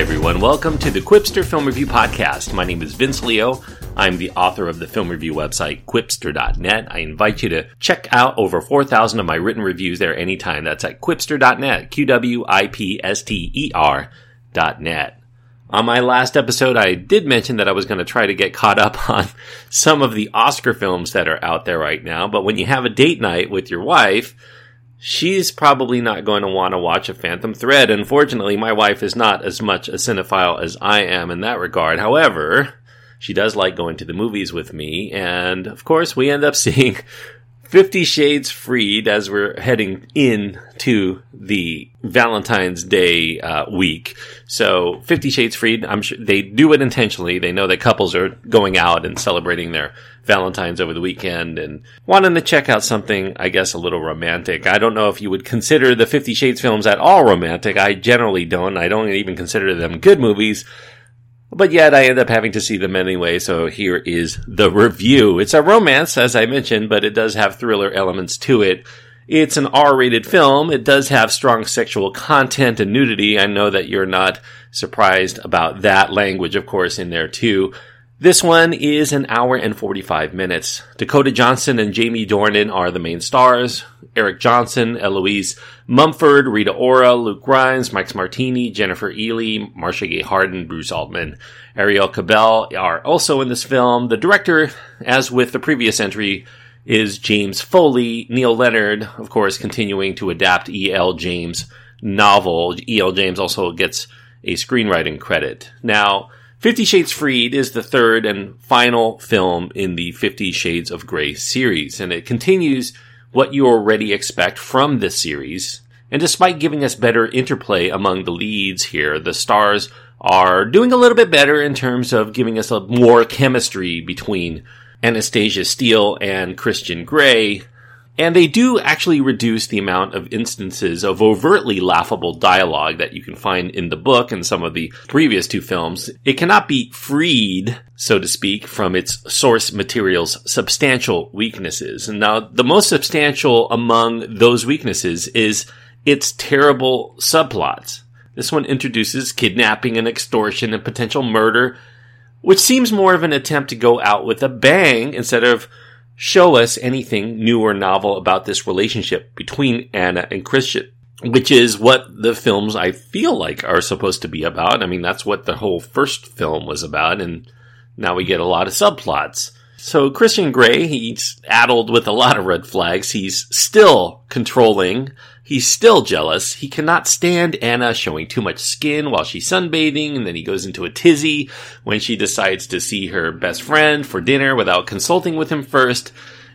Everyone. Welcome to the Qwipster Film Review Podcast. My name is Vince Leo. I'm the author of the film review website, qwipster.net. I invite you to check out over 4,000 of my written reviews there anytime. That's at qwipster.net, Q W I P S T E R dot net. On my last episode, I did mention that I was going to try to get caught up on some of the Oscar films that are out there right now, but when you have a date night with your wife, she's probably not going to want to watch a Phantom Thread. Unfortunately, my wife is not as much a cinephile as I am in that regard. However, she does like going to the movies with me, and of course, we end up seeing Fifty Shades Freed as we're heading in to the Valentine's Day uh, week. So, Fifty Shades Freed, I'm sure they do it intentionally. They know that couples are going out and celebrating their Valentine's over the weekend and wanting to check out something, I guess, a little romantic. I don't know if you would consider the Fifty Shades films at all romantic. I generally don't. I don't even consider them good movies. But yet I end up having to see them anyway, so here is the review. It's a romance, as I mentioned, but it does have thriller elements to it. It's an R-rated film. It does have strong sexual content and nudity. I know that you're not surprised about that language, of course, in there too. This one is an hour and 45 minutes. Dakota Johnson and Jamie Dornan are the main stars. Eric Johnson, Eloise Mumford, Rita Ora, Luke Grimes, Mike Martini, Jennifer Ehle, Marcia Gay Harden, Bruce Altman, Arielle Kebbel are also in this film. The director, as with the previous entry, is James Foley. Niall Leonard, of course, continuing to adapt E.L. James' novel. E.L. James also gets a screenwriting credit. Now, Fifty Shades Freed is the third and final film in the Fifty Shades of Grey series, and it continues what you already expect from this series. And despite giving us better interplay among the leads here, the stars are doing a little bit better in terms of giving us a more chemistry between Anastasia Steele and Christian Grey, and they do actually reduce the amount of instances of overtly laughable dialogue that you can find in the book and some of the previous two films. It cannot be freed, so to speak, from its source material's substantial weaknesses. And now the most substantial among those weaknesses is its terrible subplots. This one introduces kidnapping and extortion and potential murder, which seems more of an attempt to go out with a bang instead of show us anything new or novel about this relationship between Anna and Christian, which is what the films I feel like are supposed to be about. I mean, that's what the whole first film was about, and now we get a lot of subplots. So Christian Grey, he's addled with a lot of red flags. He's still controlling He's still jealous. He cannot stand Anna showing too much skin while she's sunbathing, and then he goes into a tizzy when she decides to see her best friend for dinner without consulting with him first.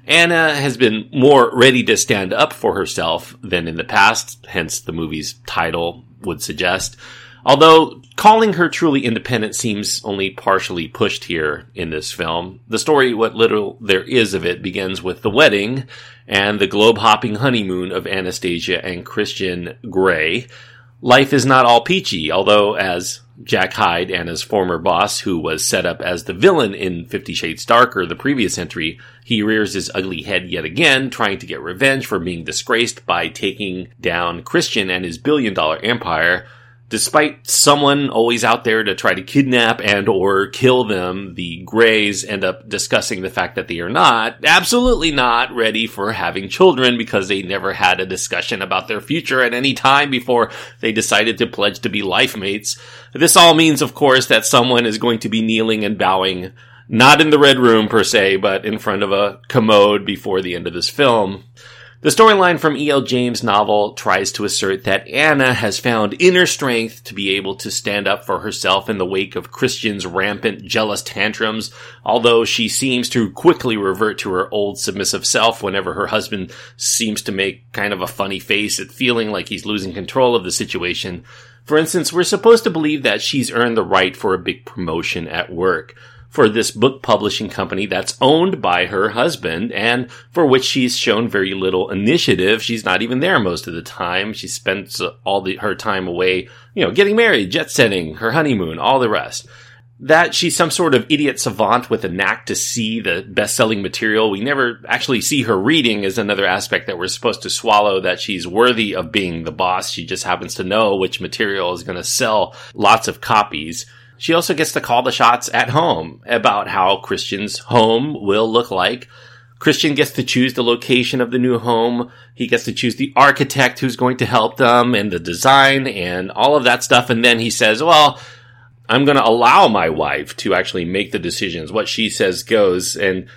Anna has been more ready to stand up for herself than in the past, hence the movie's title would suggest. Although calling her truly independent seems only partially pushed here in this film. The story, what little there is of it, begins with the wedding and the globe hopping honeymoon of Anastasia and Christian Grey. Life is not all peachy, although as Jack Hyde, Anna's former boss, who was set up as the villain in Fifty Shades Darker, the previous entry, he rears his ugly head yet again, trying to get revenge for being disgraced by taking down Christian and his billion dollar empire. Despite someone always out there to try to kidnap and or kill them, the Greys end up discussing the fact that they are not, absolutely not ready for having children because they never had a discussion about their future at any time before they decided to pledge to be life mates. This all means, of course, that someone is going to be kneeling and bowing, not in the Red Room per se, but in front of a commode before the end of this film. The storyline from E.L. James' novel tries to assert that Anna has found inner strength to be able to stand up for herself in the wake of Christian's rampant jealous tantrums, although she seems to quickly revert to her old submissive self whenever her husband seems to make kind of a funny face at feeling like he's losing control of the situation. For instance, we're supposed to believe that she's earned the right for a big promotion at work for this book publishing company that's owned by her husband and for which she's shown very little initiative. She's not even there most of the time. She spends all the, her time away, you know, getting married, jet setting, her honeymoon, all the rest. that she's some sort of idiot savant with a knack to see the best-selling material. We never actually see her reading is another aspect that we're supposed to swallow that she's worthy of being the boss. She just happens to know which material is going to sell lots of copies. She also gets to call the shots at home about how Christian's home will look like. Christian gets to choose the location of the new home. He gets to choose the architect who's going to help them and the design and all of that stuff. And then he says, well, I'm going to allow my wife to actually make the decisions. What she says goes. And,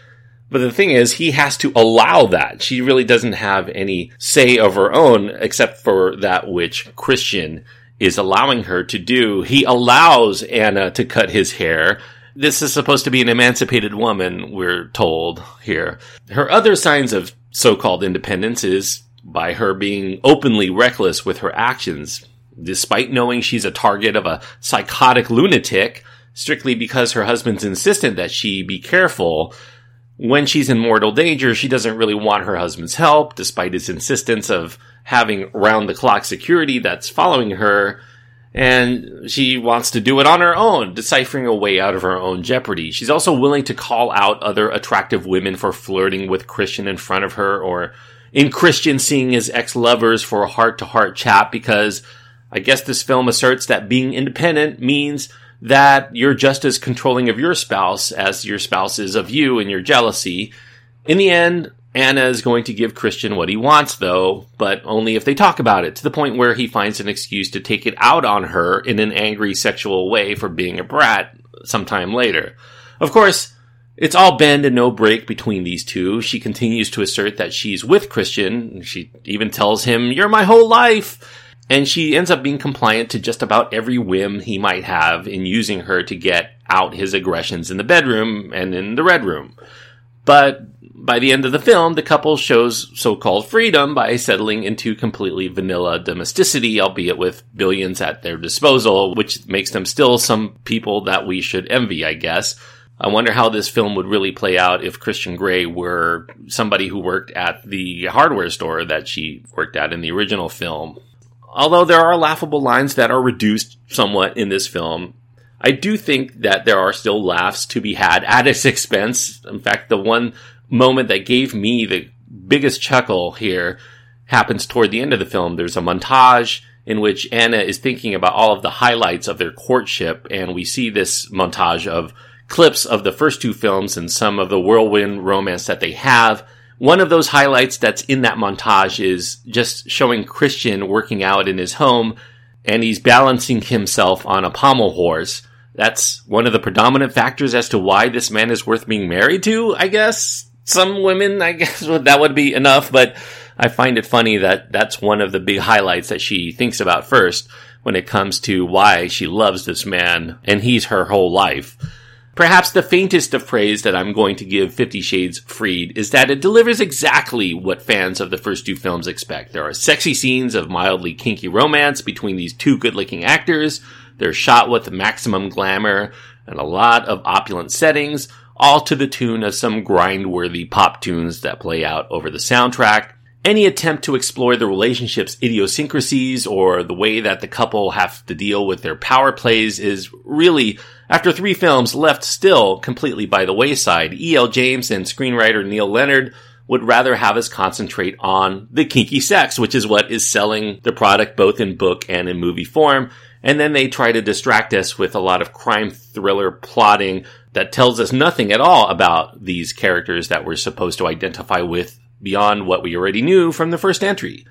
but the thing is, he has to allow that. She really doesn't have any say of her own except for that which Christian is allowing her to do. He allows Anna to cut his hair. This is supposed to be an emancipated woman, we're told here. Her other signs of so-called independence is by her being openly reckless with her actions despite knowing she's a target of a psychotic lunatic, strictly because her husband's insistent that she be careful. When she's in mortal danger, she doesn't really want her husband's help, despite his insistence of having round the clock security that's following her. And she wants to do it on her own, deciphering a way out of her own jeopardy. She's also willing to call out other attractive women for flirting with Christian in front of her or in Christian seeing his ex-lovers for a heart-to-heart chat because I guess this film asserts that being independent means that you're just as controlling of your spouse as your spouse is of you and your jealousy. In the end, Anna is going to give Christian what he wants, though, but only if they talk about it, to the point where he finds an excuse to take it out on her in an angry sexual way for being a brat sometime later. Of course, it's all bend and no break between these two. She continues to assert that she's with Christian. She even tells him, You're my whole life and she ends up being compliant to just about every whim he might have in using her to get out his aggressions in the bedroom and in the red room. But by the end of the film, the couple shows so-called freedom by settling into completely vanilla domesticity, albeit with billions at their disposal, which makes them still some people that we should envy, I guess. I wonder how this film would really play out if Christian Grey were somebody who worked at the hardware store that she worked at in the original film. Although there are laughable lines that are reduced somewhat in this film, I do think that there are still laughs to be had at its expense. In fact, the one moment that gave me the biggest chuckle here happens toward the end of the film. There's a montage in which Anna is thinking about all of the highlights of their courtship, and we see this montage of clips of the first two films and some of the whirlwind romance that they have one of those highlights that's in that montage is just showing Christian working out in his home and he's balancing himself on a pommel horse. That's one of the predominant factors as to why this man is worth being married to, I guess. Some women, I guess that would be enough, but I find it funny that that's one of the big highlights that she thinks about first when it comes to why she loves this man and he's her whole life. Perhaps the faintest of praise that I'm going to give Fifty Shades Freed is that it delivers exactly what fans of the first two films expect. There are sexy scenes of mildly kinky romance between these two good looking actors. They're shot with maximum glamour and a lot of opulent settings, all to the tune of some grind-worthy pop tunes that play out over the soundtrack. Any attempt to explore the relationship's idiosyncrasies or the way that the couple have to deal with their power plays is really after three films left still completely by the wayside, E.L. James and screenwriter Niall Leonard would rather have us concentrate on the kinky sex, which is what is selling the product both in book and in movie form. And then they try to distract us with a lot of crime thriller plotting that tells us nothing at all about these characters that we're supposed to identify with beyond what we already knew from the first entry.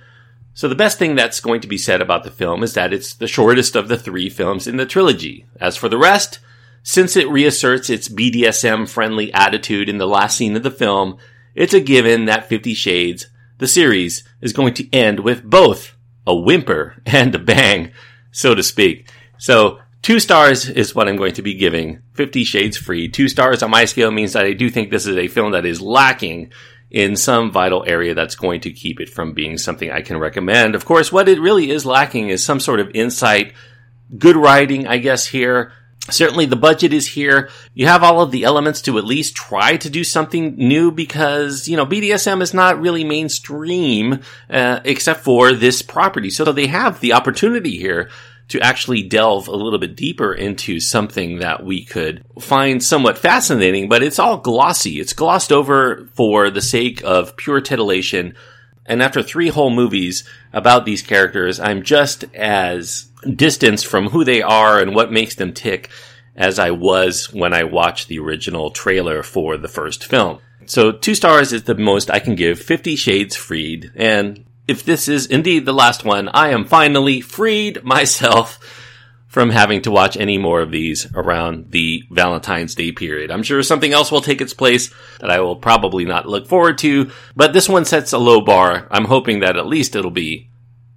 So the best thing that's going to be said about the film is that it's the shortest of the three films in the trilogy. As for the rest, since it reasserts its BDSM friendly attitude in the last scene of the film, it's a given that Fifty Shades, the series, is going to end with both a whimper and a bang, so to speak. So, two stars is what I'm going to be giving Fifty Shades Freed. Two stars on my scale means that I do think this is a film that is lacking in some vital area that's going to keep it from being something I can recommend. Of course, what it really is lacking is some sort of insight, good writing, I guess, here, Certainly the budget is here. You have all of the elements to at least try to do something new because, you know, BDSM is not really mainstream, uh, except for this property. So they have the opportunity here to actually delve a little bit deeper into something that we could find somewhat fascinating, but it's all glossy. It's glossed over for the sake of pure titillation. And after three whole movies about these characters, I'm just as distanced from who they are and what makes them tick as I was when I watched the original trailer for the first film. So two stars is the most I can give Fifty Shades Freed. And if this is indeed the last one, I am finally freed myself from having to watch any more of these around the Valentine's Day period. I'm sure something else will take its place that I will probably not look forward to, but this one sets a low bar. I'm hoping that at least it'll be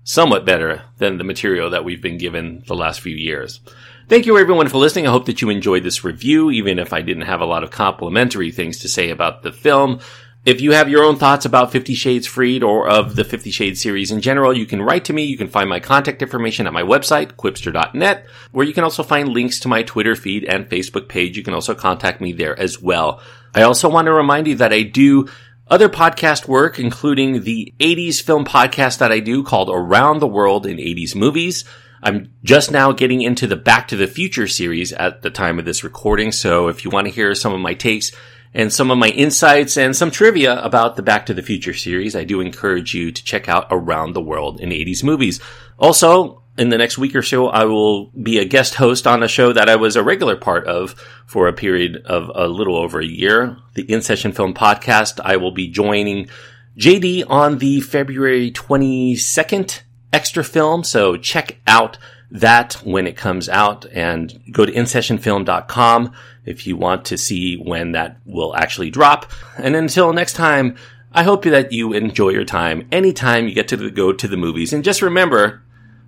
somewhat better than the material that we've been given the last few years. Thank you everyone for listening. I hope that you enjoyed this review, even if I didn't have a lot of complimentary things to say about the film. If you have your own thoughts about Fifty Shades Freed or of the Fifty Shades series in general, you can write to me. You can find my contact information at my website, qwipster.net, where you can also find links to my Twitter feed and Facebook page. You can also contact me there as well. I also want to remind you that I do other podcast work, including the 80s film podcast that I do called Around the World in 80s Movies. I'm just now getting into the Back to the Future series at the time of this recording. So if you want to hear some of my takes and some of my insights and some trivia about the Back to the Future series, I do encourage you to check out Around the World in 80s Movies. Also, in the next week or so, I will be a guest host on a show that I was a regular part of for a period of a little over a year, the In Session Film Podcast. I will be joining JD on the February 22nd extra film. So check out that when it comes out and go to insessionfilm.com if you want to see when that will actually drop. And until next time, I hope that you enjoy your time anytime you get to go to the movies. And just remember,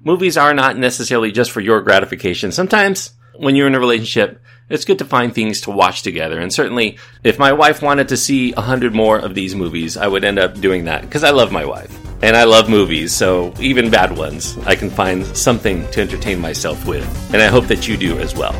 movies are not necessarily just for your gratification. Sometimes when you're in a relationship, it's good to find things to watch together. And certainly, if my wife wanted to see a hundred more of these movies, I would end up doing that because I love my wife and I love movies. So even bad ones, I can find something to entertain myself with. And I hope that you do as well.